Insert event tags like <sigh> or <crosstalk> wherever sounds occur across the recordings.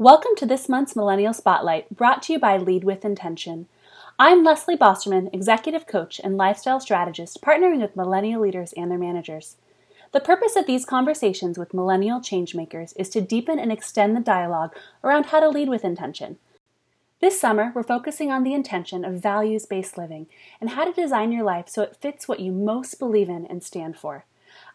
Welcome to this month's Millennial Spotlight, brought to you by Lead with Intention. I'm Leslie Bosserman, Executive Coach and Lifestyle Strategist, partnering with millennial leaders and their managers. The purpose of these conversations with millennial changemakers is to deepen and extend the dialogue around how to lead with intention. This summer, we're focusing on the intention of values based living and how to design your life so it fits what you most believe in and stand for.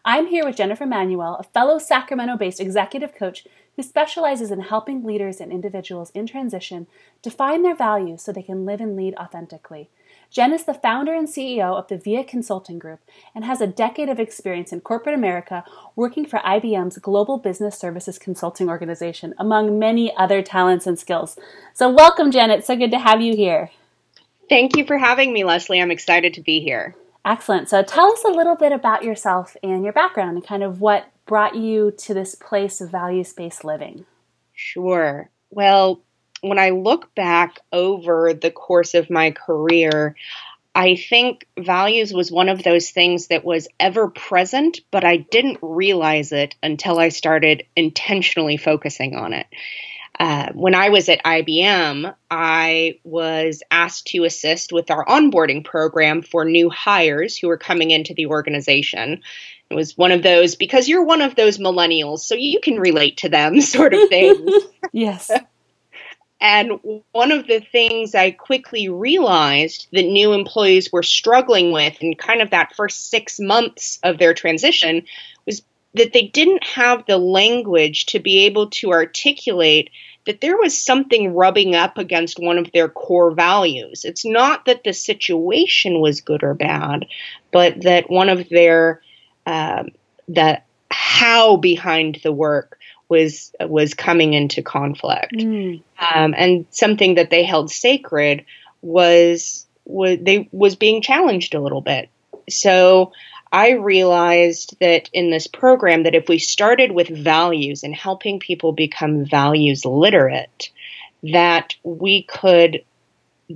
I'm here with Jennifer Manuel, a fellow Sacramento based executive coach who specializes in helping leaders and individuals in transition define their values so they can live and lead authentically. Jen is the founder and CEO of the VIA Consulting Group and has a decade of experience in corporate America working for IBM's Global Business Services Consulting Organization, among many other talents and skills. So, welcome, Jen. It's so good to have you here. Thank you for having me, Leslie. I'm excited to be here. Excellent. So, tell us a little bit about yourself and your background and kind of what brought you to this place of values based living? Sure. Well, when I look back over the course of my career, I think values was one of those things that was ever present, but I didn't realize it until I started intentionally focusing on it. Uh, when I was at IBM, I was asked to assist with our onboarding program for new hires who were coming into the organization. It was one of those because you're one of those millennials, so you can relate to them <laughs> sort of things. <laughs> yes. And one of the things I quickly realized that new employees were struggling with in kind of that first six months of their transition was that they didn't have the language to be able to articulate that there was something rubbing up against one of their core values. It's not that the situation was good or bad, but that one of their um, the how behind the work was was coming into conflict, mm. um, and something that they held sacred was was they was being challenged a little bit. So I realized that in this program that if we started with values and helping people become values literate, that we could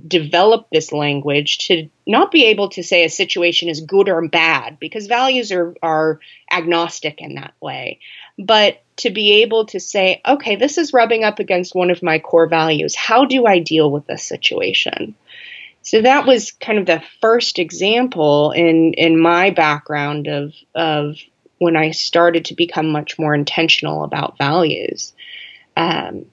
develop this language to not be able to say a situation is good or bad because values are are agnostic in that way. But to be able to say okay this is rubbing up against one of my core values. How do i deal with this situation? So that was kind of the first example in in my background of of when i started to become much more intentional about values. Um,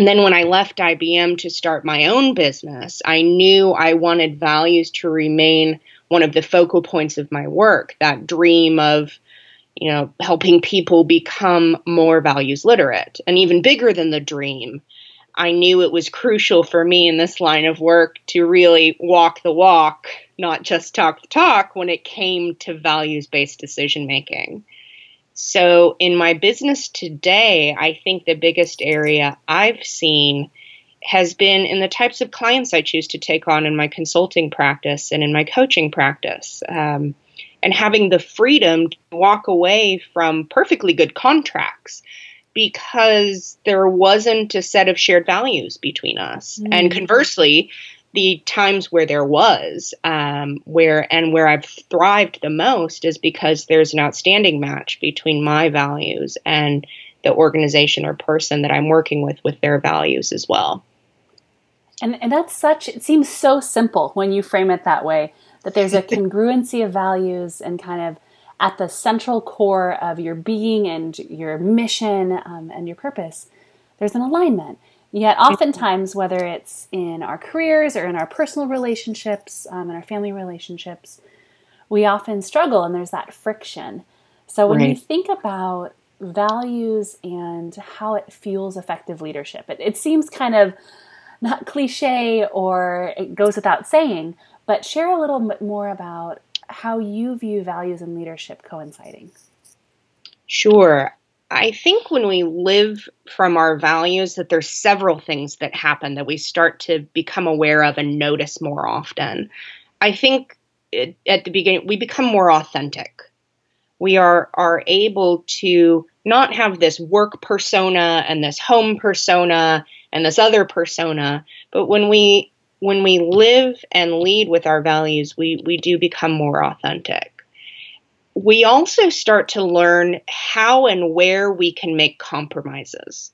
and then when I left IBM to start my own business, I knew I wanted values to remain one of the focal points of my work, that dream of you know, helping people become more values literate. And even bigger than the dream, I knew it was crucial for me in this line of work to really walk the walk, not just talk the talk when it came to values based decision making. So, in my business today, I think the biggest area I've seen has been in the types of clients I choose to take on in my consulting practice and in my coaching practice. Um, and having the freedom to walk away from perfectly good contracts because there wasn't a set of shared values between us. Mm. And conversely, the times where there was um, where and where i've thrived the most is because there's an outstanding match between my values and the organization or person that i'm working with with their values as well. And, and that's such it seems so simple when you frame it that way that there's a <laughs> congruency of values and kind of at the central core of your being and your mission um, and your purpose there's an alignment Yet, oftentimes, whether it's in our careers or in our personal relationships, um, in our family relationships, we often struggle and there's that friction. So, when right. you think about values and how it fuels effective leadership, it, it seems kind of not cliche or it goes without saying, but share a little bit more about how you view values and leadership coinciding. Sure. I think when we live from our values that there's several things that happen that we start to become aware of and notice more often. I think it, at the beginning we become more authentic. We are are able to not have this work persona and this home persona and this other persona, but when we when we live and lead with our values, we we do become more authentic we also start to learn how and where we can make compromises.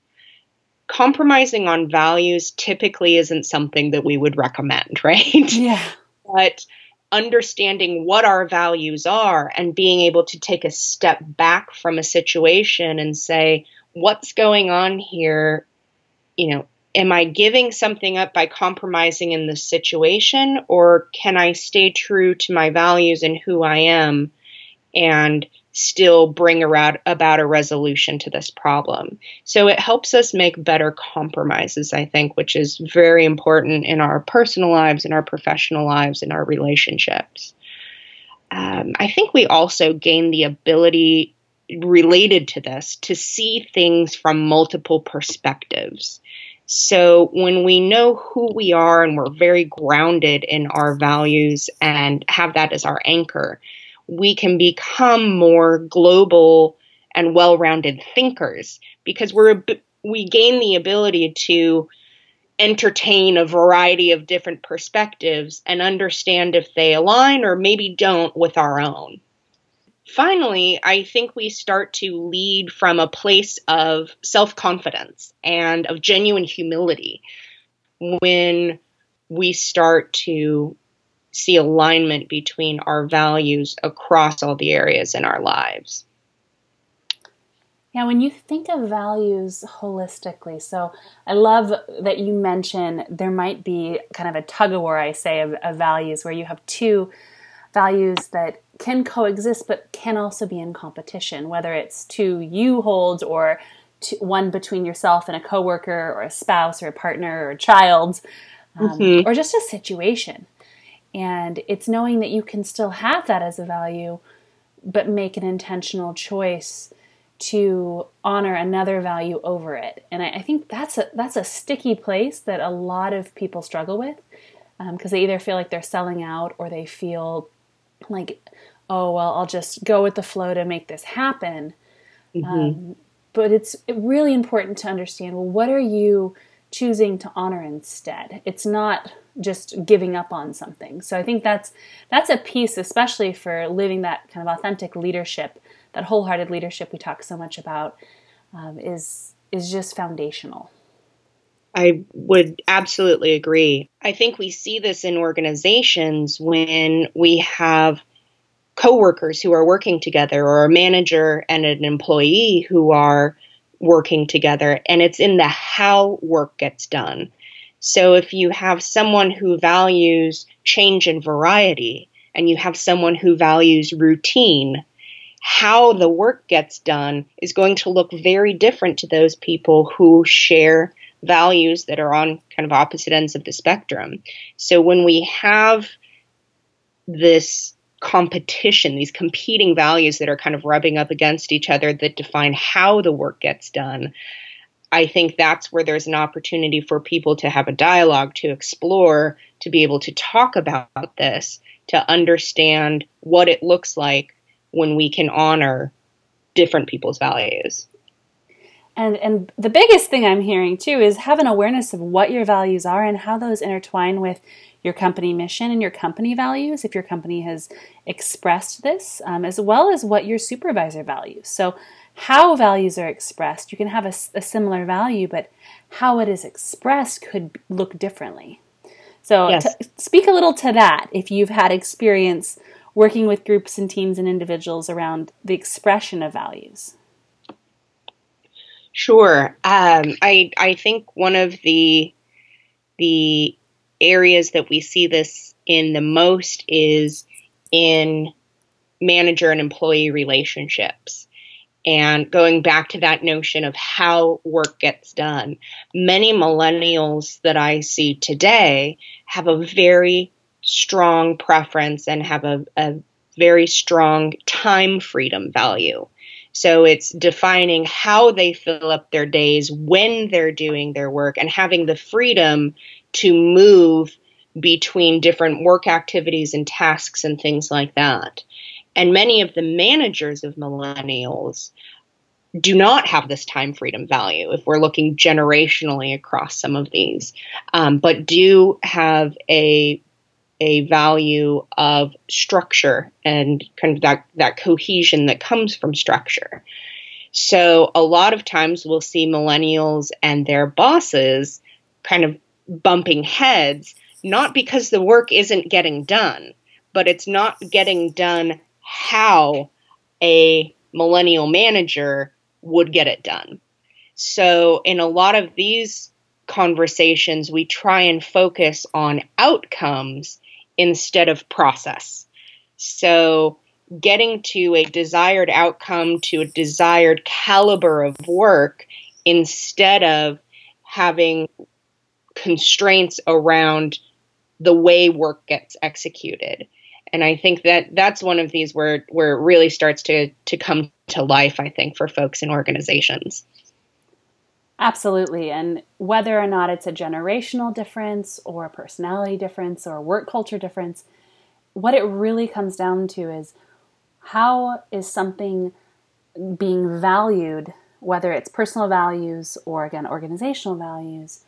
compromising on values typically isn't something that we would recommend, <laughs> right? Yeah. but understanding what our values are and being able to take a step back from a situation and say, what's going on here? You know, am I giving something up by compromising in this situation, or can I stay true to my values and who I am and still bring around about a resolution to this problem? So it helps us make better compromises, I think, which is very important in our personal lives, in our professional lives, in our relationships. Um, I think we also gain the ability related to this to see things from multiple perspectives. So when we know who we are and we're very grounded in our values and have that as our anchor, we can become more global and well-rounded thinkers because we're we gain the ability to entertain a variety of different perspectives and understand if they align or maybe don't with our own. Finally, I think we start to lead from a place of self confidence and of genuine humility when we start to see alignment between our values across all the areas in our lives. Yeah, when you think of values holistically, so I love that you mention there might be kind of a tug of war, I say, of, of values where you have two values that can coexist but can also be in competition, whether it's two you hold or one between yourself and a coworker or a spouse or a partner or a child um, mm-hmm. or just a situation. And it's knowing that you can still have that as a value, but make an intentional choice to honor another value over it. And I, I think that's a that's a sticky place that a lot of people struggle with because um, they either feel like they're selling out or they feel like, oh, well, I'll just go with the flow to make this happen. Mm-hmm. Um, but it's really important to understand well, what are you choosing to honor instead? It's not just giving up on something. So I think that's that's a piece, especially for living that kind of authentic leadership, that wholehearted leadership we talk so much about, um, is is just foundational. I would absolutely agree. I think we see this in organizations when we have coworkers who are working together or a manager and an employee who are working together and it's in the how work gets done. So if you have someone who values change and variety and you have someone who values routine, how the work gets done is going to look very different to those people who share values that are on kind of opposite ends of the spectrum. So when we have this competition, these competing values that are kind of rubbing up against each other that define how the work gets done, I think that's where there's an opportunity for people to have a dialogue, to explore, to be able to talk about this, to understand what it looks like when we can honor different people's values. And and the biggest thing I'm hearing too is have an awareness of what your values are and how those intertwine with your company mission and your company values if your company has expressed this, um, as well as what your supervisor values. So, how values are expressed, you can have a, a similar value, but how it is expressed could look differently. So, yes. speak a little to that if you've had experience working with groups and teams and individuals around the expression of values. Sure. Um, I I think one of the the areas that we see this in the most is in manager and employee relationships. And going back to that notion of how work gets done, many millennials that I see today have a very strong preference and have a, a very strong time freedom value. So it's defining how they fill up their days, when they're doing their work, and having the freedom to move between different work activities and tasks and things like that. And many of the managers of millennials do not have this time freedom value if we're looking generationally across some of these, um, but do have a a value of structure and kind of that, that cohesion that comes from structure. So a lot of times we'll see millennials and their bosses kind of bumping heads, not because the work isn't getting done, but it's not getting done how a millennial manager would get it done. So in a lot of these conversations, we try and focus on outcomes instead of process. So getting to a desired outcome, to a desired caliber of work, instead of having constraints around the way work gets executed. And I think that that's one of these where where it really starts to to come to life. I think for folks in organizations. Absolutely. And whether or not it's a generational difference or a personality difference or work culture difference, what it really comes down to is how is something being valued, whether it's personal values or again organizational values,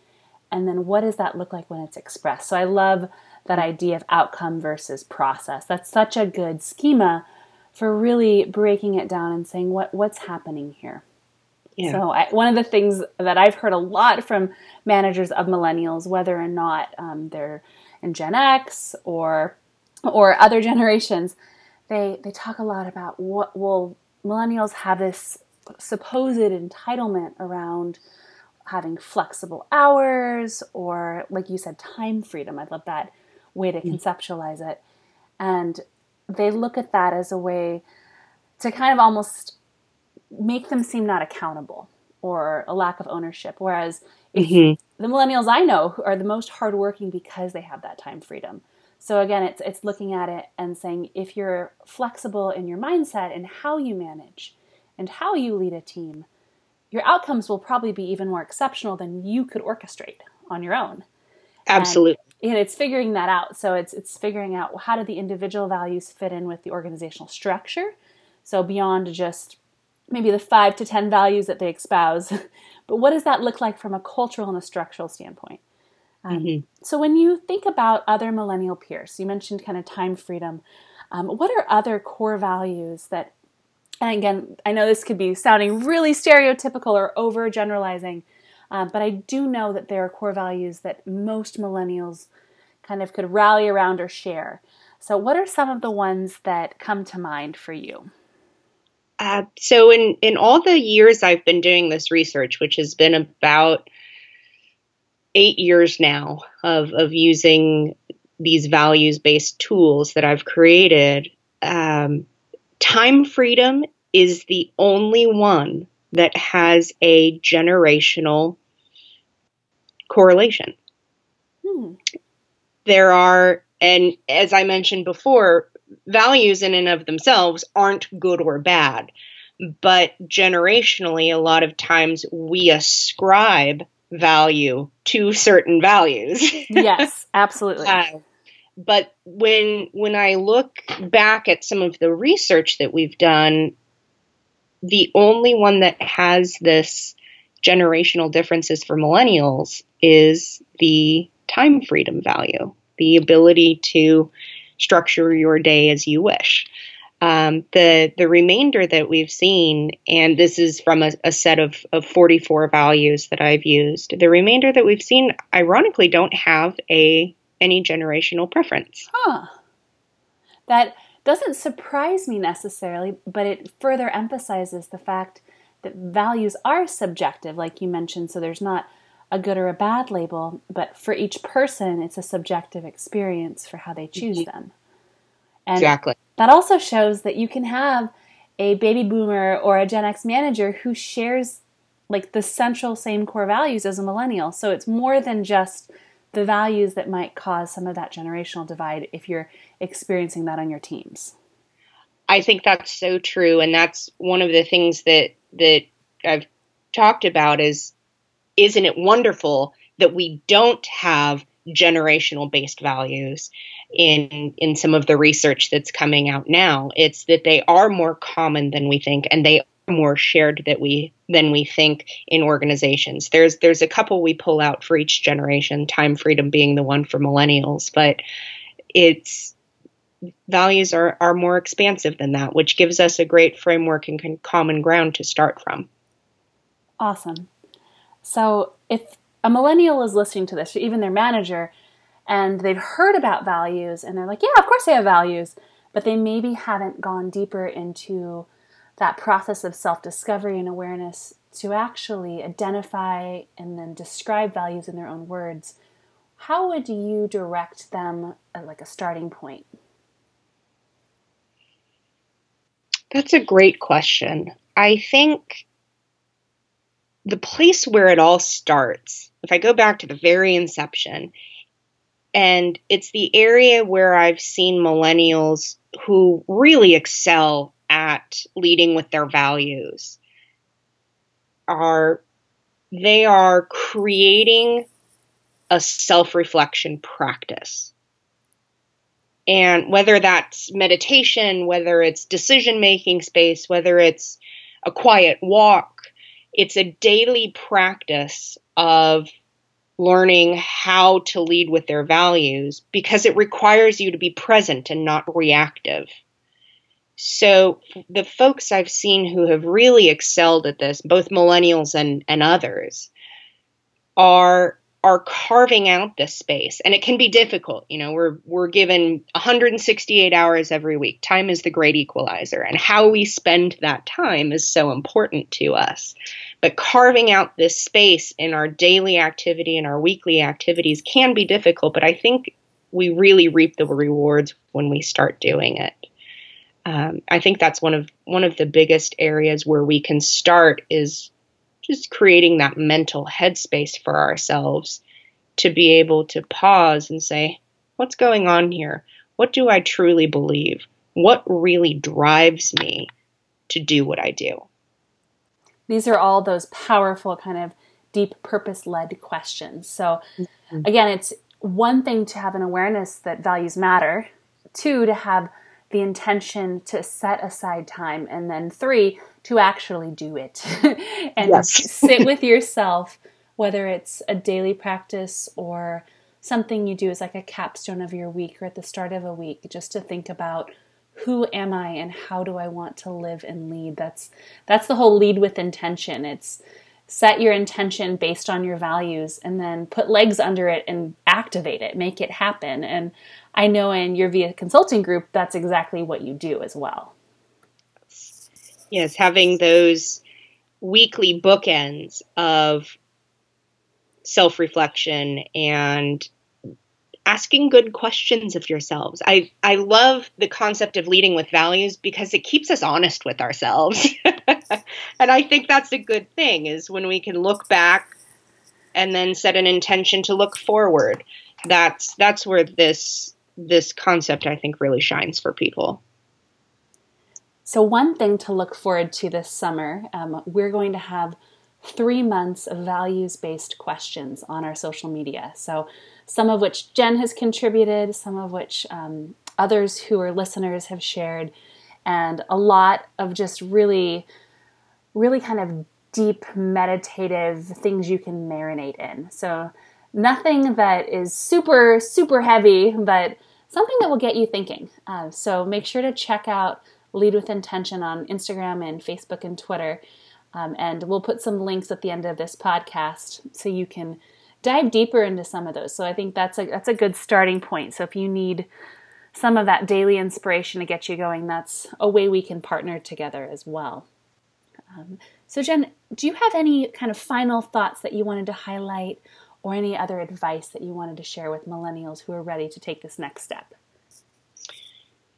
and then what does that look like when it's expressed? So I love that idea of outcome versus process. That's such a good schema for really breaking it down and saying what what's happening here. Yeah. So I, one of the things that I've heard a lot from managers of millennials, whether or not um, they're in Gen X or or other generations, they they talk a lot about what will millennials have this supposed entitlement around having flexible hours or like you said time freedom i love that way to mm. conceptualize it and they look at that as a way to kind of almost make them seem not accountable or a lack of ownership whereas mm-hmm. the millennials i know are the most hardworking because they have that time freedom so again, it's it's looking at it and saying if you're flexible in your mindset and how you manage and how you lead a team, your outcomes will probably be even more exceptional than you could orchestrate on your own. Absolutely. And, and it's figuring that out. So it's it's figuring out how do the individual values fit in with the organizational structure. So beyond just maybe the five to ten values that they espouse, <laughs> but what does that look like from a cultural and a structural standpoint? Um, mm-hmm. So, when you think about other millennial peers, you mentioned kind of time freedom. Um, what are other core values that, and again, I know this could be sounding really stereotypical or overgeneralizing, uh, but I do know that there are core values that most millennials kind of could rally around or share. So, what are some of the ones that come to mind for you? Uh, so, in in all the years I've been doing this research, which has been about eight years now of, of using these values based tools that I've created, um, time freedom is the only one that has a generational correlation. Hmm. There are, and as I mentioned before, values in and of themselves aren't good or bad. But generationally, a lot of times we ascribe value to certain values. yes, <laughs> absolutely. Uh, but when when I look back at some of the research that we've done, the only one that has this generational differences for millennials is the time freedom value, the ability to structure your day as you wish. Um, the the remainder that we've seen, and this is from a, a, set of, of 44 values that I've used, the remainder that we've seen, ironically, don't have a any generational preference. Huh. That doesn't surprise me necessarily, but it further emphasizes the fact that values are subjective, like you mentioned. So there's not a good or a bad label, but for each person, it's a subjective experience for how they choose mm-hmm. them. And exactly. That also shows that you can have a baby boomer or a Gen X manager who shares like the central same core values as a millennial. So it's more than just the values that might cause some of that generational divide if you're experiencing that on your teams. I think that's so true and that's one of the things that that I've talked about is isn't it wonderful that we don't have generational based values in in some of the research that's coming out now. It's that they are more common than we think, and they more shared that we than we think in organizations. There's there's a couple we pull out for each generation. Time freedom being the one for millennials, but it's values are, are more expansive than that, which gives us a great framework and common ground to start from. Awesome. So, if a millennial is listening to this, even their manager, and they've heard about values and they're like, yeah, of course they have values, but they maybe haven't gone deeper into that process of self discovery and awareness to actually identify and then describe values in their own words, how would you direct them at like a starting point? That's a great question. I think the place where it all starts, if I go back to the very inception, and it's the area where I've seen millennials who really excel at leading with their values are they are creating a self-reflection practice. And whether that's meditation whether it's decision making space whether it's a quiet walk it's a daily practice of learning how to lead with their values because it requires you to be present and not reactive so the folks I've seen who have really excelled at this, both millennials and, and others, are are carving out this space. And it can be difficult you know we're we're given 168 hours every week. Time is the great equalizer. And how we spend that time is so important to us. But carving out this space in our daily activity and our weekly activities can be difficult but i think we really reap the rewards when we start doing it um, I think that's one of one of the biggest areas where we can start is just creating that mental headspace for ourselves to be able to pause and say, what's going on here? What do I truly believe? What really drives me to do what I do? These are all those powerful kind of deep purpose led questions. So, mm-hmm. again, it's one thing to have an awareness that values matter, two, to have the intention to set aside time, and then three, to actually do it <laughs> and sit with <laughs> yourself, whether it's a daily practice or something you do as like a capstone of your week or at the start of a week, just to think about who am I and how do I want to live and lead. That's that's the whole lead with intention. It's set your intention based on your values and then put legs under it and activate it, make it happen. And I know in your VIA consulting group, that's exactly what you do as well. Yes, having those weekly bookends of self reflection and asking good questions of yourselves. I, I love the concept of leading with values because it keeps us honest with ourselves. <laughs> and I think that's a good thing is when we can look back and then set an intention to look forward. That's that's where this this concept I think really shines for people. So one thing to look forward to this summer, um, we're going to have three months of values-based questions on our social media. So some of which Jen has contributed, some of which um, others who are listeners have shared, and a lot of just really, really kind of deep meditative things you can marinate in. So nothing that is super, super heavy, but something that will get you thinking. Uh, so make sure to check out Lead with Intention on Instagram and Facebook and Twitter. Um, and we'll put some links at the end of this podcast so you can dive deeper into some of those. So I think that's a that's a good starting point. So if you need some of that daily inspiration to get you going, that's a way we can partner together as well. Um, so Jen, do you have any kind of final thoughts that you wanted to highlight or any other advice that you wanted to share with millennials who are ready to take this next step?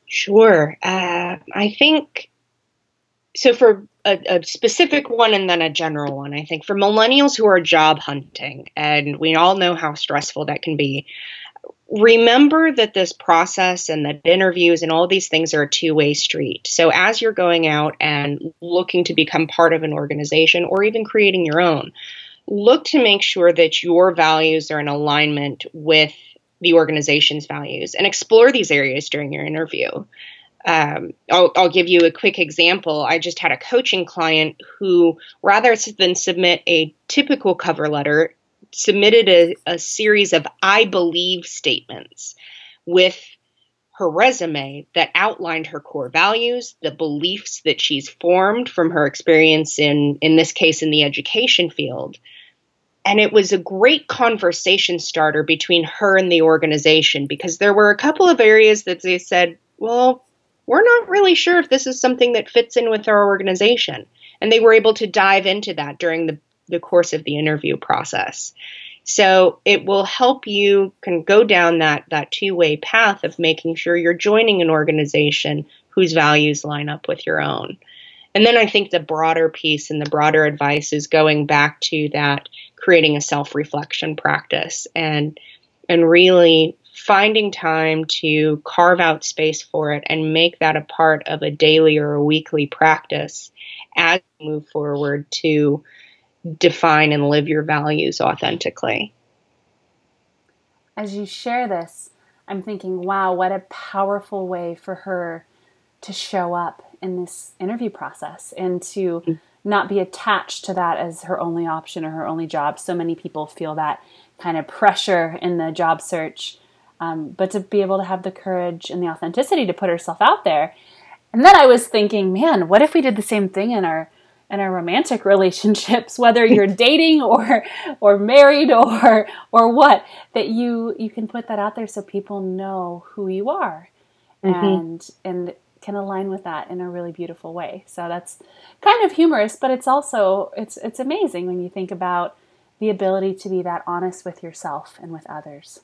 Sure. Uh, I think so for a, a, specific one and then a general one. I think for millennials who are job hunting, and we all know how stressful that can be, remember that this process and that interviews and all these things are a two way street. So as you're going out and looking to become part of an organization or even creating your own, look to make sure that your values are in alignment with the organization's values and explore these areas during your interview. Um, I'll, I'll, give you a quick example. I just had a coaching client who, rather than submit a typical cover letter, submitted a, a series of I believe statements with her resume that outlined her core values, the beliefs that she's formed from her experience in, in this case, in the education field. And it was a great conversation starter between her and the organization because there were a couple of areas that they said, well, we're not really sure if this is something that fits in with our organization. And they were able to dive into that during the, the course of the interview process. So it will help you can go down that that two-way path of making sure you're joining an organization whose values line up with your own. And then I think the broader piece and the broader advice is going back to that creating a self-reflection practice and and really finding time to carve out space for it and make that a part of a daily or a weekly practice as you move forward to define and live your values authentically. As you share this, I'm thinking, wow, what a powerful way for her to show up in this interview process and to mm-hmm. Not be attached to that as her only option or her only job. So many people feel that kind of pressure in the job search, um, but to be able to have the courage and the authenticity to put herself out there. And then I was thinking, man, what if we did the same thing in our in our romantic <laughs> relationships whether you're <laughs> dating or or married or or what that you you can put that out there so people know who you are mm-hmm. and and can align with that in a really beautiful way. So that's kind of humorous but it's also it's it's amazing when you think about the ability to be that honest with yourself and with others.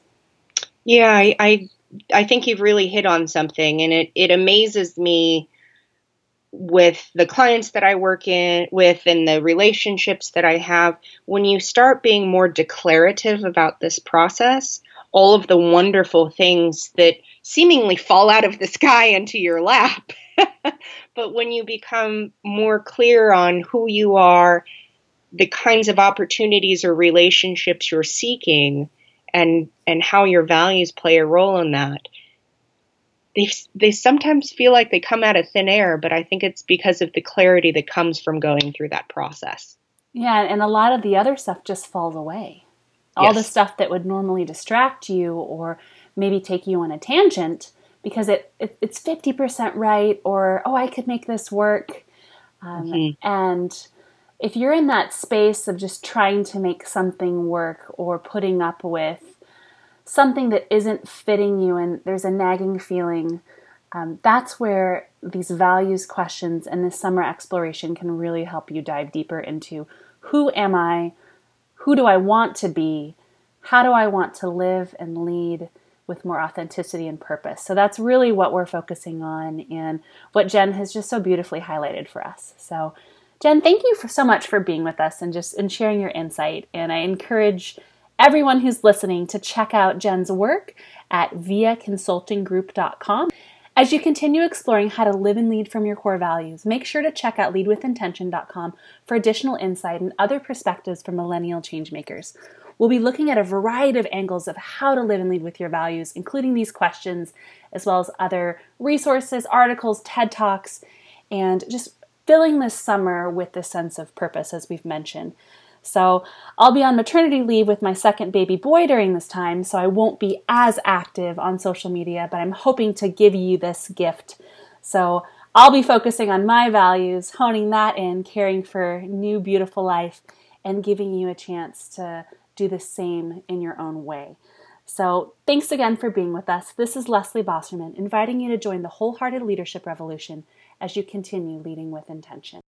Yeah i i, I think you've really hit on something and it it amazes me with the clients that I work in with and the relationships that I have, when you start being more declarative about this process, all of the wonderful things that seemingly fall out of the sky into your lap. <laughs> but when you become more clear on who you are, the kinds of opportunities or relationships you're seeking, and and how your values play a role in that, they they sometimes feel like they come out of thin air, but I think it's because of the clarity that comes from going through that process. Yeah, and a lot of the other stuff just falls away. All yes. the stuff that would normally distract you or maybe take you on a tangent because it, it it's 50% right or oh I could make this work. Um, mm-hmm. And if you're in that space of just trying to make something work or putting up with something that isn't fitting you and there's a nagging feeling, um, that's where these values questions and this summer exploration can really help you dive deeper into who am I? Who do I want to be? How do I want to live and lead with more authenticity and purpose? So that's really what we're focusing on and what Jen has just so beautifully highlighted for us. So, Jen, thank you for so much for being with us and just and sharing your insight. And I encourage everyone who's listening to check out Jen's work at viaconsultinggroup.com. As you continue exploring how to live and lead from your core values, make sure to check out leadwithintention.com for additional insight and other perspectives from millennial changemakers. We'll be looking at a variety of angles of how to live and lead with your values, including these questions, as well as other resources, articles, TED Talks, and just filling this summer with this sense of purpose, as we've mentioned. So I'll be on maternity leave with my second baby boy during this time, so I won't be as active on social media, but I'm hoping to give you this gift. So I'll be focusing on my values, honing that in, caring for new, beautiful life, and giving you a chance to do the same in your own way. So, thanks again for being with us. This is Leslie Bosserman, inviting you to join the wholehearted leadership revolution as you continue leading with intention.